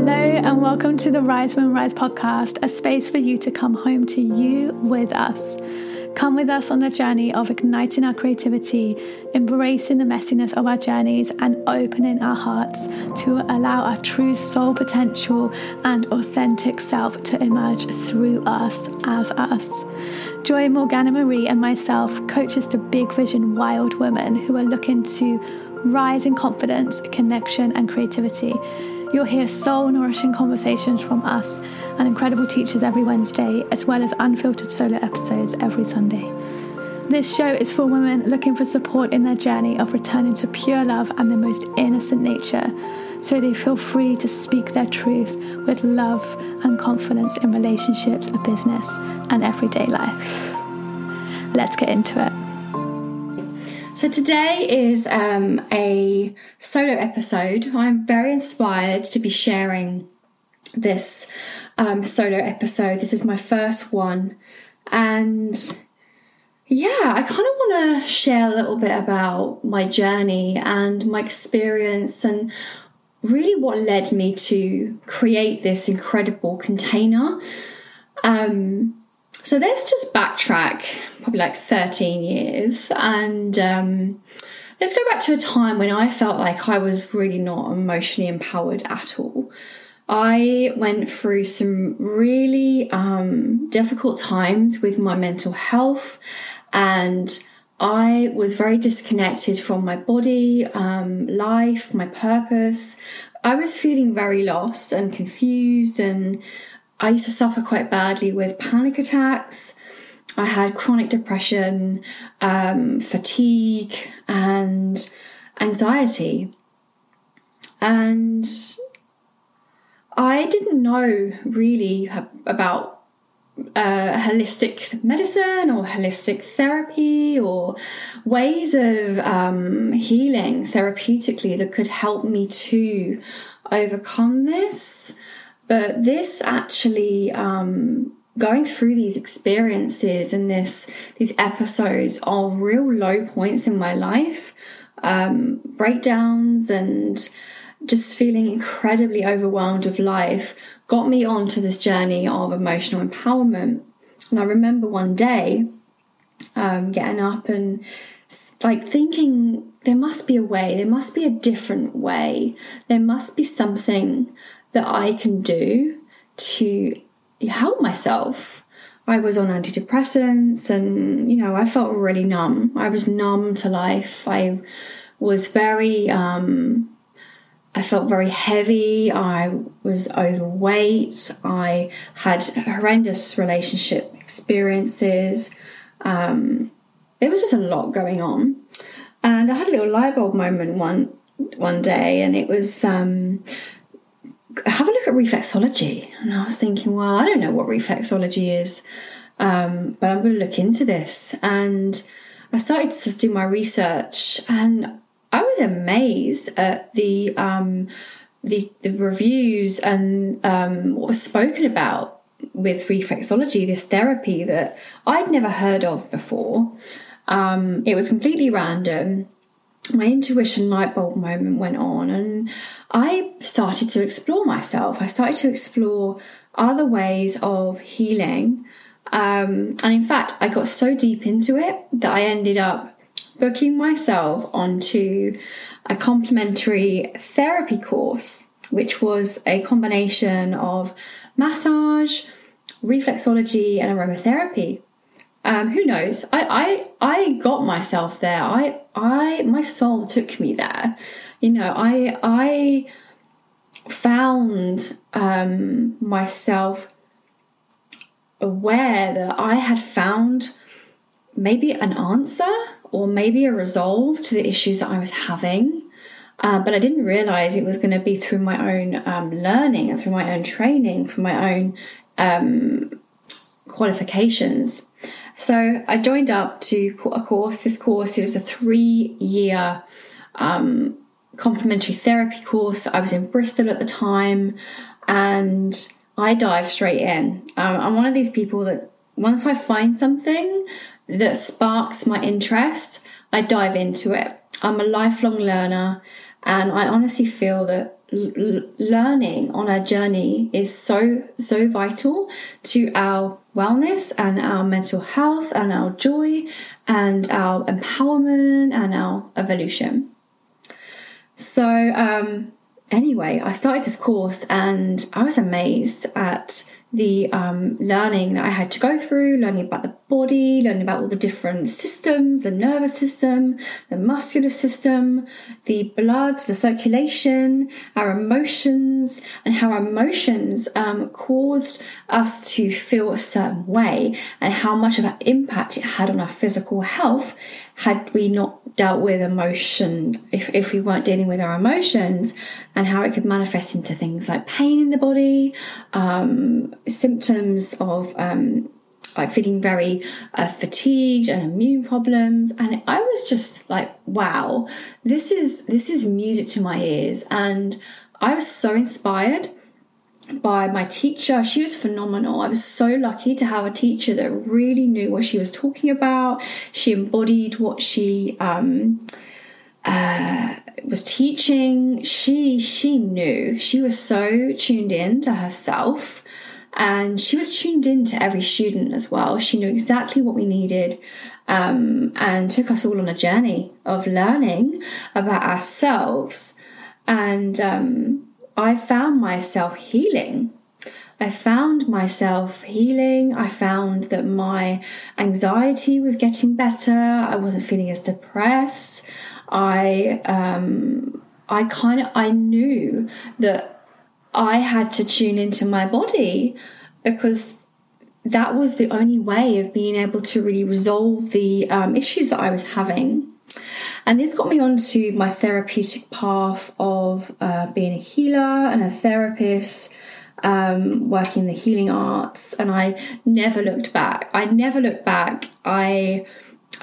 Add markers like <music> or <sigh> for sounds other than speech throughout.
Hello, and welcome to the Rise Women Rise podcast, a space for you to come home to you with us. Come with us on the journey of igniting our creativity, embracing the messiness of our journeys, and opening our hearts to allow our true soul potential and authentic self to emerge through us as us. Join Morgana Marie and myself, coaches to big vision wild women who are looking to rise in confidence, connection, and creativity You'll hear soul nourishing conversations from us and incredible teachers every Wednesday, as well as unfiltered solo episodes every Sunday. This show is for women looking for support in their journey of returning to pure love and their most innocent nature, so they feel free to speak their truth with love and confidence in relationships, business, and everyday life. Let's get into it. So today is um, a solo episode. I'm very inspired to be sharing this um, solo episode. This is my first one, and yeah, I kind of want to share a little bit about my journey and my experience and really what led me to create this incredible container. Um, so let's just backtrack probably like 13 years and um, let's go back to a time when I felt like I was really not emotionally empowered at all. I went through some really um, difficult times with my mental health and I was very disconnected from my body, um, life, my purpose. I was feeling very lost and confused and I used to suffer quite badly with panic attacks. I had chronic depression, um, fatigue, and anxiety. And I didn't know really about uh, holistic medicine or holistic therapy or ways of um, healing therapeutically that could help me to overcome this. But this actually, um, going through these experiences and this these episodes are real low points in my life, um, breakdowns and just feeling incredibly overwhelmed with life got me onto this journey of emotional empowerment. And I remember one day um, getting up and like thinking there must be a way, there must be a different way, there must be something that I can do to help myself. I was on antidepressants and, you know, I felt really numb. I was numb to life. I was very, um, I felt very heavy. I was overweight. I had horrendous relationship experiences. Um, there was just a lot going on. And I had a little light bulb moment one one day, and it was um, have a look at reflexology. And I was thinking, well, I don't know what reflexology is, um, but I'm going to look into this. And I started to do my research, and I was amazed at the um, the, the, reviews and um, what was spoken about with reflexology, this therapy that I'd never heard of before. Um, it was completely random my intuition light bulb moment went on and I started to explore myself. I started to explore other ways of healing. Um, and in fact, I got so deep into it that I ended up booking myself onto a complementary therapy course, which was a combination of massage, reflexology, and aromatherapy. Um, who knows? I, I I got myself there. I I my soul took me there. You know, I I found um, myself aware that I had found maybe an answer or maybe a resolve to the issues that I was having. Uh, but I didn't realize it was going to be through my own um, learning and through my own training, through my own um, qualifications. So I joined up to a course. This course it was a three-year um, complementary therapy course. I was in Bristol at the time, and I dived straight in. Um, I'm one of these people that once I find something that sparks my interest, I dive into it. I'm a lifelong learner, and I honestly feel that l- learning on our journey is so so vital to our wellness and our mental health and our joy and our empowerment and our evolution. So um anyway i started this course and i was amazed at the um, learning that I had to go through, learning about the body, learning about all the different systems the nervous system, the muscular system, the blood, the circulation, our emotions, and how our emotions um, caused us to feel a certain way, and how much of an impact it had on our physical health had we not dealt with emotion, if, if we weren't dealing with our emotions, and how it could manifest into things like pain in the body, um, symptoms of um, like feeling very uh, fatigued and immune problems. And i was just like wow this is this is music to my ears. And i was so inspired by my teacher. She was phenomenal. I was so lucky to have a teacher that really knew what she was talking about. She embodied what she um, uh, was teaching. She she knew. She was so tuned in to herself, and she was tuned in to every student as well. She knew exactly what we needed. Um, and took us all on a journey of learning about ourselves and um, I found myself healing. I found myself healing. I found that my anxiety was getting better. I wasn't feeling as depressed. I um, I kind of I knew that I had to tune into my body because that was the only way of being able to really resolve the um, issues that I was having. And this got me onto my therapeutic path of uh, being a healer and a therapist, um, working the healing arts. And I never looked back. I never looked back. I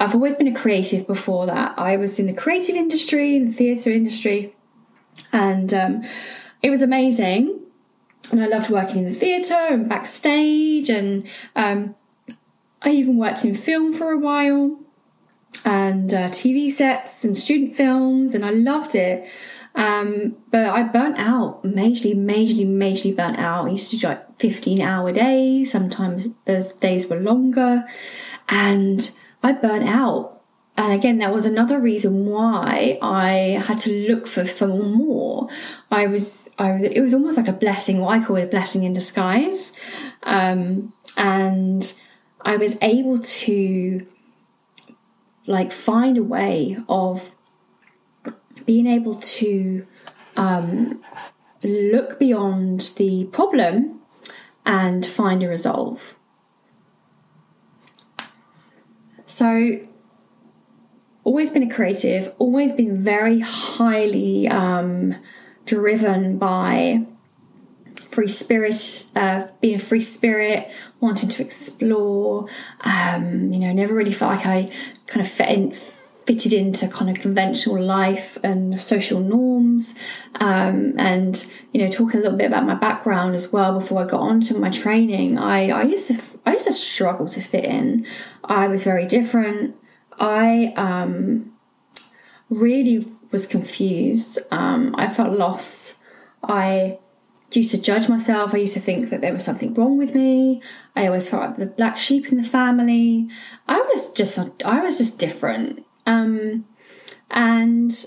I've always been a creative before that. I was in the creative industry, in the theatre industry, and um, it was amazing. And I loved working in the theatre and backstage, and um, I even worked in film for a while and uh, TV sets and student films, and I loved it. Um, but I burnt out, majorly, majorly, majorly burnt out. I used to do like 15 hour days, sometimes those days were longer, and I burnt out. And again, that was another reason why I had to look for, for more. I was, I, it was almost like a blessing, what I call a blessing in disguise. Um, and I was able to like find a way of being able to um, look beyond the problem and find a resolve. So, always been a creative, always been very highly um, driven by free spirit, uh, being a free spirit, wanting to explore. Um, you know, never really felt like I kind of fit in, fitted into kind of conventional life and social norms. Um, and you know, talking a little bit about my background as well before I got onto my training, I, I used to I used to struggle to fit in. I was very different. I um, really was confused. Um, I felt lost. I used to judge myself. I used to think that there was something wrong with me. I always felt like the black sheep in the family. I was just I was just different. Um, and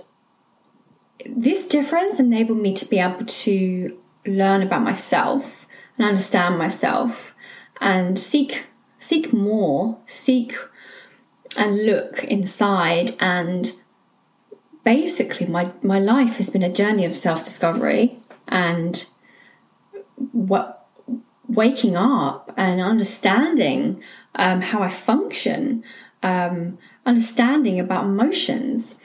this difference enabled me to be able to learn about myself and understand myself and seek seek more, seek and look inside and basically my my life has been a journey of self-discovery and what waking up and understanding um, how I function, um, understanding about emotions.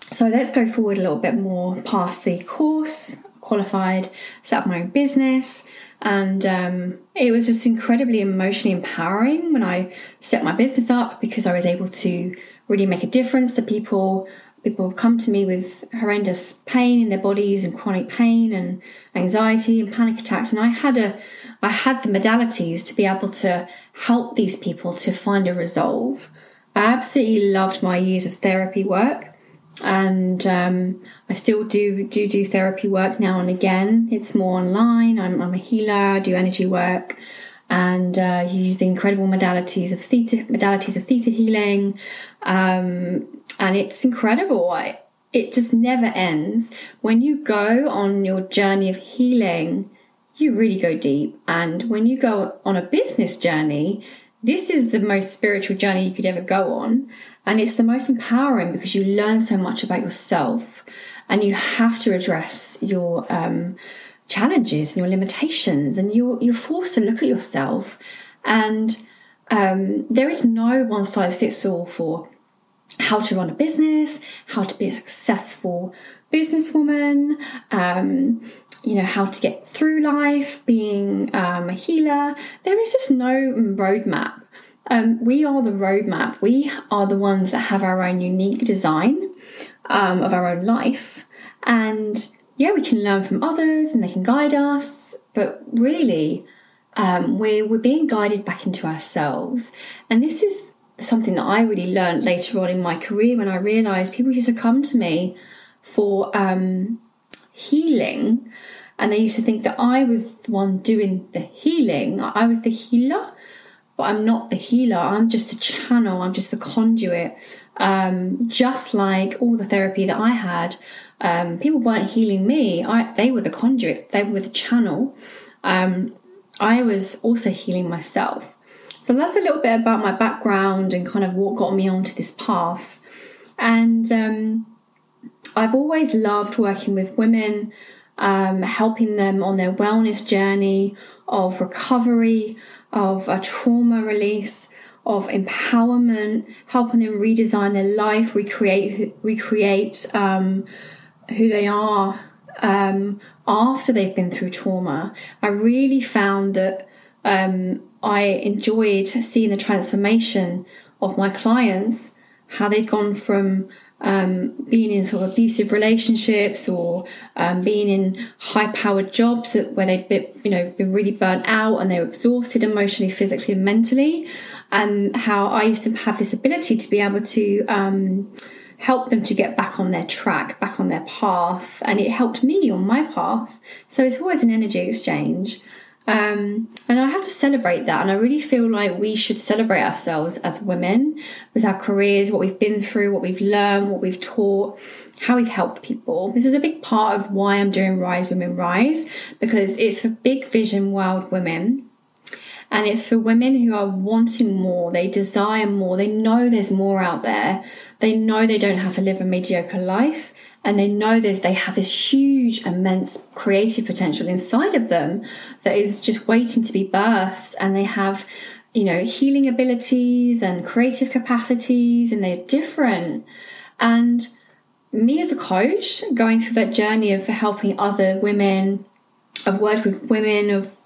So let's go forward a little bit more past the course, qualified, set up my own business, and um, it was just incredibly emotionally empowering when I set my business up because I was able to really make a difference to people people come to me with horrendous pain in their bodies and chronic pain and anxiety and panic attacks and i had a i had the modalities to be able to help these people to find a resolve i absolutely loved my years of therapy work and um, I still do do do therapy work now and again. It's more online. I'm, I'm a healer. I do energy work, and uh, use the incredible modalities of theta modalities of theta healing, um, and it's incredible. I, it just never ends. When you go on your journey of healing, you really go deep, and when you go on a business journey, this is the most spiritual journey you could ever go on. And it's the most empowering because you learn so much about yourself and you have to address your um, challenges and your limitations and you're, you're forced to look at yourself. And um, there is no one size fits all for how to run a business, how to be a successful businesswoman, um, you know, how to get through life, being um, a healer. There is just no roadmap. Um, we are the roadmap. We are the ones that have our own unique design um, of our own life. And yeah, we can learn from others and they can guide us, but really, um, we're, we're being guided back into ourselves. And this is something that I really learned later on in my career when I realized people used to come to me for um, healing and they used to think that I was the one doing the healing. I was the healer, but I'm not the healer. I'm just the channel, I'm just the conduit. Um, just like all the therapy that I had, um, people weren't healing me. I, they were the conduit, they were the channel. Um, I was also healing myself. So that's a little bit about my background and kind of what got me onto this path. And um, I've always loved working with women um, helping them on their wellness journey of recovery, of a trauma release, of empowerment, helping them redesign their life, recreate recreate um, who they are um, after they've been through trauma. I really found that um, I enjoyed seeing the transformation of my clients, how they'd gone from um, being in sort of abusive relationships or um, being in high powered jobs where they'd been, you know, been really burnt out and they were exhausted emotionally, physically, and mentally. And how I used to have this ability to be able to um, help them to get back on their track, back on their path. And it helped me on my path. So it's always an energy exchange. Um, and I have to celebrate that. And I really feel like we should celebrate ourselves as women with our careers, what we've been through, what we've learned, what we've taught, how we've helped people. This is a big part of why I'm doing Rise Women Rise because it's for big vision wild women. And it's for women who are wanting more, they desire more, they know there's more out there, they know they don't have to live a mediocre life, and they know there's they have this huge immense creative potential inside of them that is just waiting to be birthed and they have you know healing abilities and creative capacities and they're different. And me as a coach going through that journey of helping other women i've worked with women of,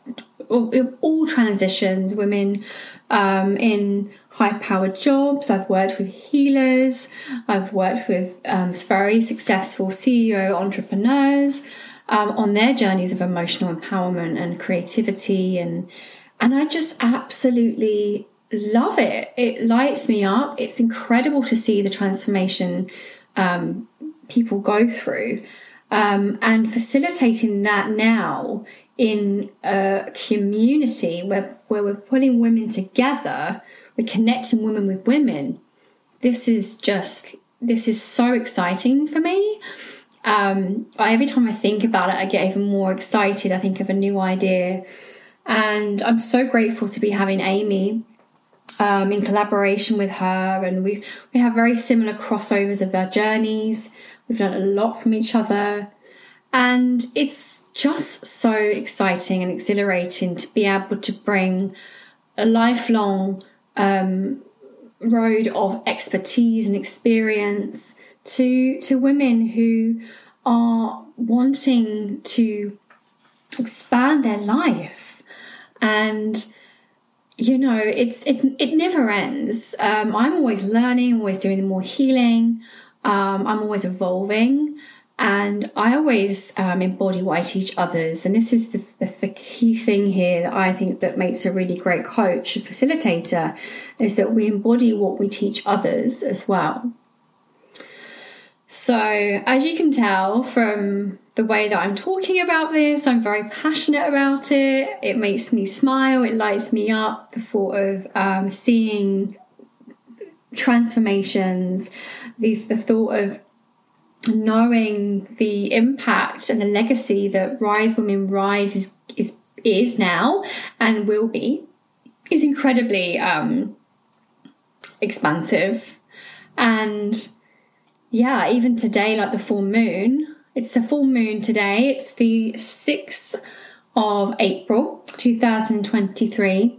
of all transitions women um, in high powered jobs. I've worked with healers. I've worked with um, very successful CEO entrepreneurs um, on their journeys of emotional empowerment and creativity. And, and I just absolutely love it. It lights me up. It's incredible to see the transformation um, people go through. Um, and facilitating that now in a community where, where we're putting women together we're connecting women with women. This is just this is so exciting for me. Um, every time I think about it, I get even more excited. I think of a new idea, and I'm so grateful to be having Amy um, in collaboration with her, and we we have very similar crossovers of our journeys. We've learned a lot from each other, and it's just so exciting and exhilarating to be able to bring a lifelong um, road of expertise and experience to to women who are wanting to expand their life. And you know it's it, it never ends. Um, i'm always learning always doing more healing. Um, i'm always evolving and I always um, embody what I teach others. And this is the, the, the, key thing here that I think that makes a really great coach and facilitator is that we embody what we teach others as well. So, as you can tell from the way that I'm talking about this, I'm very passionate about it. It makes me smile, it lights me up. The thought of um, seeing transformations, the, the thought of knowing the impact and the legacy that Rise Women Rise is, is, is now and will be is incredibly um, expansive. And yeah, even today, like the full moon, it's the full moon today. It's the 6th of April 2023.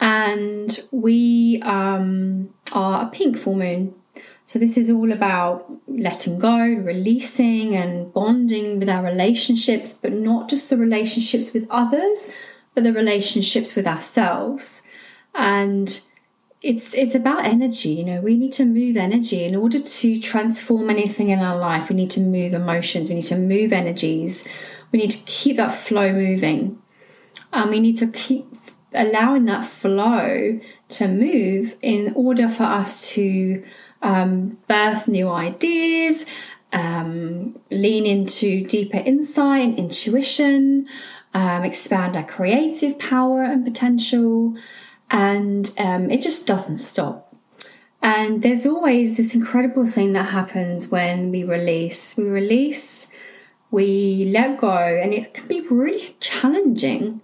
And we um, are a pink full moon. So, this is all about letting go, releasing, and bonding with our relationships, but not just the relationships with others, but the relationships with ourselves. And it's it's about energy you know we need to move energy. In order to transform anything in our life we need to move emotions we need to move energies. We need to keep that flow moving. And we need to keep allowing that flow to move in order for us to um, birth new ideas um, lean into deeper insight and intuition um, expand our creative power and potential and um, it just doesn't stop. And there's always this incredible thing that happens when we release. We release, we let go, and it can be really challenging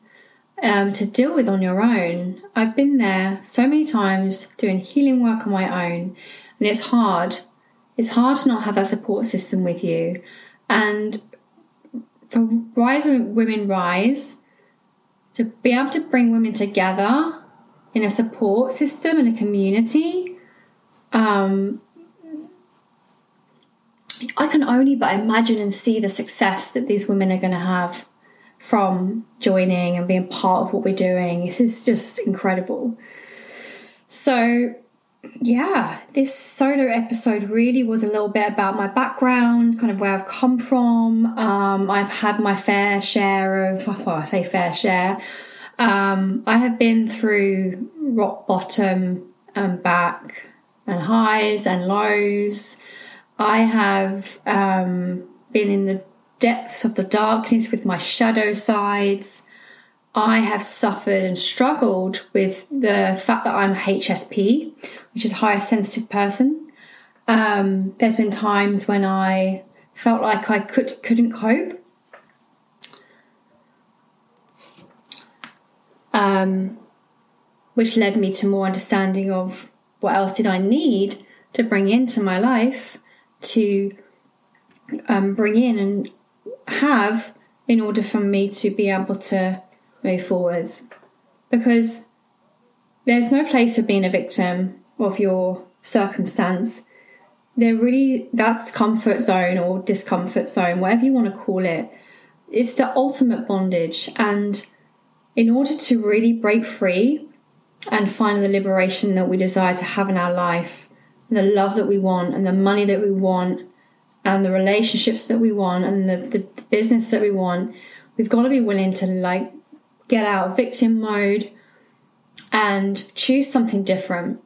um, to deal with on your own. I've been there so many times doing healing work on my own, and it's hard. It's hard to not have that support system with you. And for Rise Women Rise, to be able to bring women together in a support system and a community, um, I can only but imagine and see the success that these women are going to have from joining and being part of what we're doing. This is just incredible. So, yeah, this solo episode really was a little bit about my background, kind of where I've come from. Um, I've had my fair share of, well, I say fair share, um, I have been through rock bottom and back and highs and lows. I have um, been in the depths of the darkness with my shadow sides. I have suffered and struggled with the fact that I'm HSP, which is a higher sensitive person. Um, there's been times when I felt like I could couldn't cope um, which led me to more understanding of what else did I need to bring into my life to um, bring in and have in order for me to be able to move forwards. Because there's no place for being a victim of your circumstance. There really, that's comfort zone or discomfort zone, whatever you want to call it. It's the ultimate bondage. And in order to really break free and find the liberation that we desire to have in our life, the love that we want, and the money that we want, and the relationships that we want, and the, the, the business that we want, we've got to be willing to like get out of victim mode and choose something different.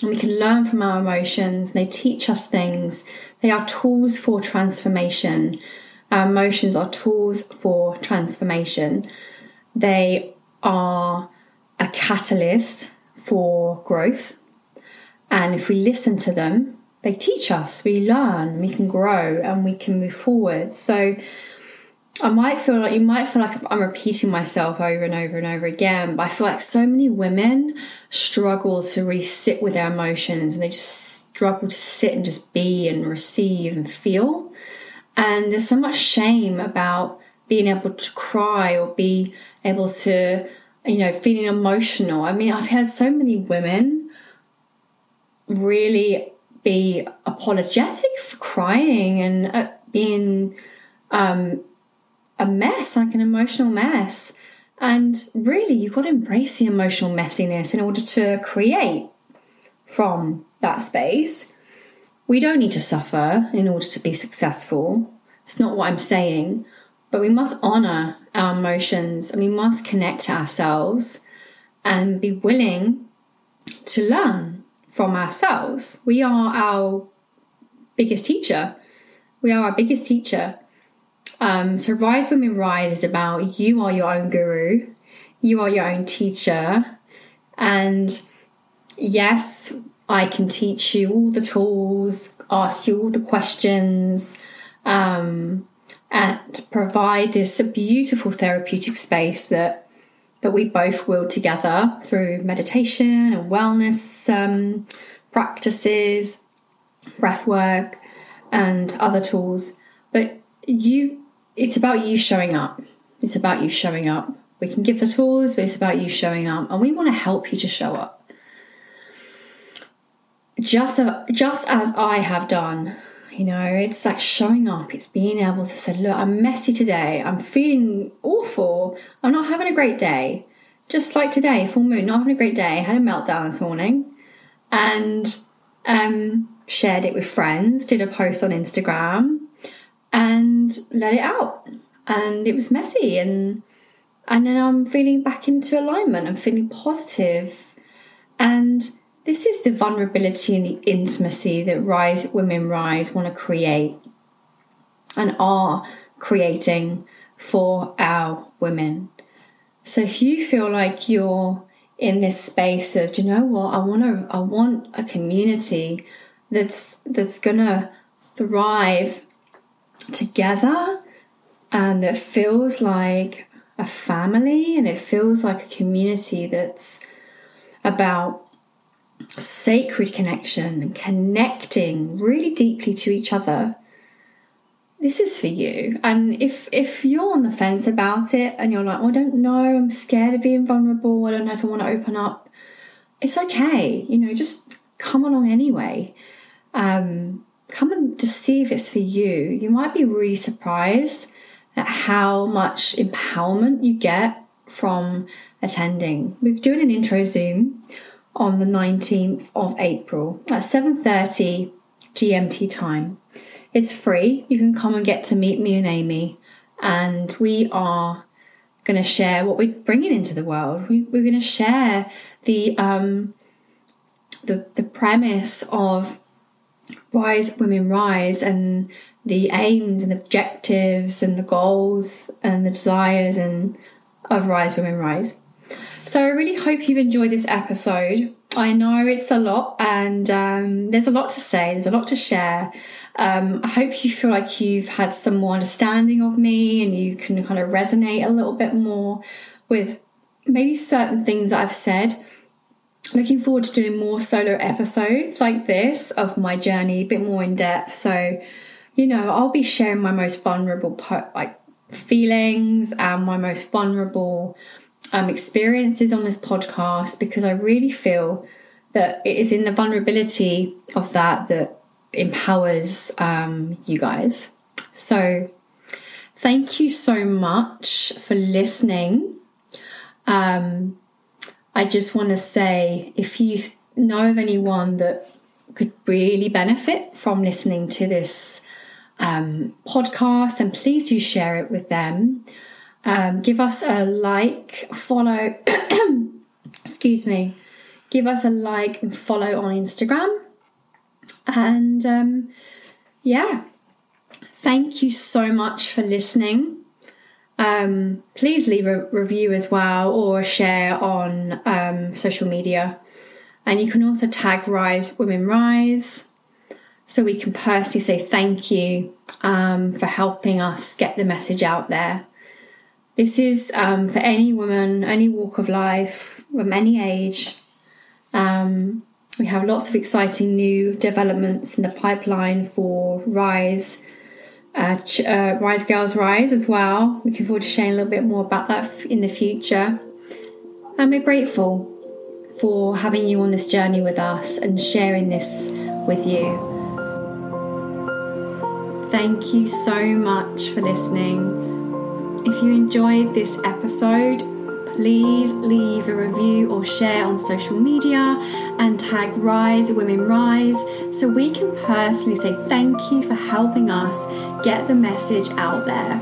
And we can learn from our emotions. They teach us things. They are tools for transformation. Our emotions are tools for transformation. They are a catalyst for growth. And if we listen to them, they teach us, we learn, we can grow, and we can move forward. So I might feel like you might feel like I'm repeating myself over and over and over again, but I feel like so many women struggle to really sit with their emotions and they just struggle to sit and just be and receive and feel. And there's so much shame about being able to cry or be able to, you know, feeling emotional. I mean, I've had so many women really be apologetic for crying and uh, being um, a mess, like an emotional mess. And really, you've got to embrace the emotional messiness in order to create from that space. We don't need to suffer in order to be successful. It's not what I'm saying. But we must honor our emotions and we must connect to ourselves and be willing to learn from ourselves. We are our biggest teacher. We are our biggest teacher. Um, so, Rise Women Rise is about you are your own guru, you are your own teacher. And yes, I can teach you all the tools, ask you all the questions, um, and provide this beautiful therapeutic space that that we both will together through meditation and wellness um, practices, breath work, and other tools. But you, it's about you showing up. It's about you showing up. We can give the tools, but it's about you showing up, and we want to help you to show up just just as I have done. You know, it's like showing up. It's being able to say, "Look, I'm messy today. I'm feeling awful. I'm not having a great day." Just like today, full moon, not having a great day. I had a meltdown this morning, and um, shared it with friends. Did a post on Instagram, and let it out. And it was messy, and and then I'm feeling back into alignment. I'm feeling positive, and this is the vulnerability and the intimacy that Rise Women Rise want to create and are creating for our women. So if you feel like you're in this space of, do you know what, I want I want a community that's that's gonna thrive together and that feels like a family and it feels like a community that's about sacred connection and connecting really deeply to each other. This is for you. And if if you're on the fence about it and you're like well, i don't know i'm scared of being vulnerable i don't know if i want to open up it's okay you know just come along anyway. Um, come and just see if it's for you you might be really surprised at how much empowerment you get from attending we're doing an intro zoom on the 19th of April at 7:30 GMT time. It's free. You can come and get to meet me and Amy and we are going to share what we're bringing into the world. We, are going to share the um, the the premise of Rise Women Rise and the aims and objectives and the goals and the desires and of Rise Women Rise. So I really hope you've enjoyed this episode. I know it's a lot and um, there's a lot to say, there's a lot to share. Um, I hope you feel like you've had some more understanding of me and you can kind of resonate a little bit more with maybe certain things that I've said. Looking forward to doing more solo episodes like this of my journey, a bit more in depth. So, you know, I'll be sharing my most vulnerable like feelings and my most vulnerable um, experiences on this podcast because I really feel that it is in the vulnerability of that that empowers um, you guys. So, thank you so much for listening. Um, I just want to say if you know of anyone that could really benefit from listening to this um, podcast, then please do share it with them. Um, give us a like, follow, <coughs> excuse me, give us a like and follow on Instagram. And um, yeah, thank you so much for listening. Um, please leave a review as well or share on um, social media. And you can also tag Rise Women Rise so we can personally say thank you um, for helping us get the message out there. This is um, for any woman, any walk of life, from any age. Um, we have lots of exciting new developments in the pipeline for Rise, uh, uh, Rise Girls Rise as well. Looking forward to sharing a little bit more about that in the future. And we're grateful for having you on this journey with us and sharing this with you. Thank you so much for listening. If you enjoyed this episode, please leave a review or share on social media and tag Rise Women Rise so we can personally say thank you for helping us get the message out there.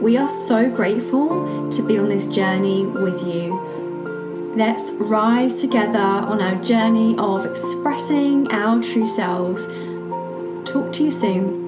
We are so grateful to be on this journey with you. Let's rise together on our journey of expressing our true selves Talk to you soon.